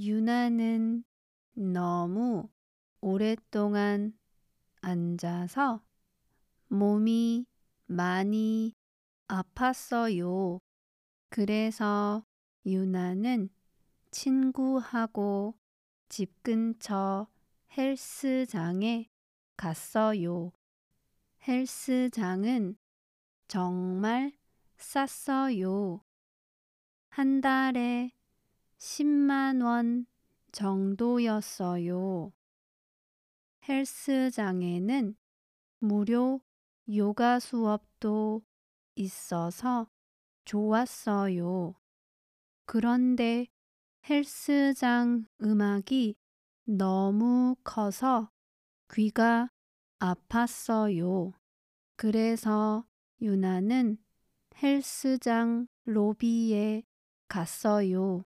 유나는 너무 오랫동안 앉아서 몸이 많이 아팠어요. 그래서 유나는 친구하고 집 근처 헬스장에 갔어요. 헬스장은 정말 쌌어요. 한 달에 10만 원 정도였어요. 헬스장에는 무료 요가 수업도 있어서 좋았어요. 그런데 헬스장 음악이 너무 커서 귀가 아팠어요. 그래서 유나는 헬스장 로비에 갔어요.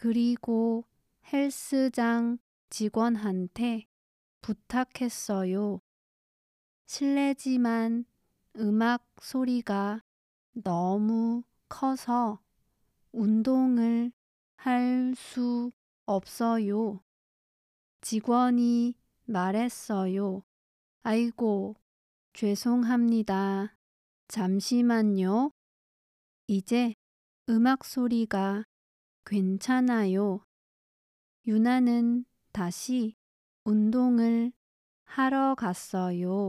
그리고 헬스장 직원한테 부탁했어요. 실례지만 음악 소리가 너무 커서 운동을 할 수 없어요. 직원이 말했어요. 아이고, 죄송합니다. 잠시만요. 이제 음악 소리가 괜찮아요. 유나는 다시 운동을 하러 갔어요.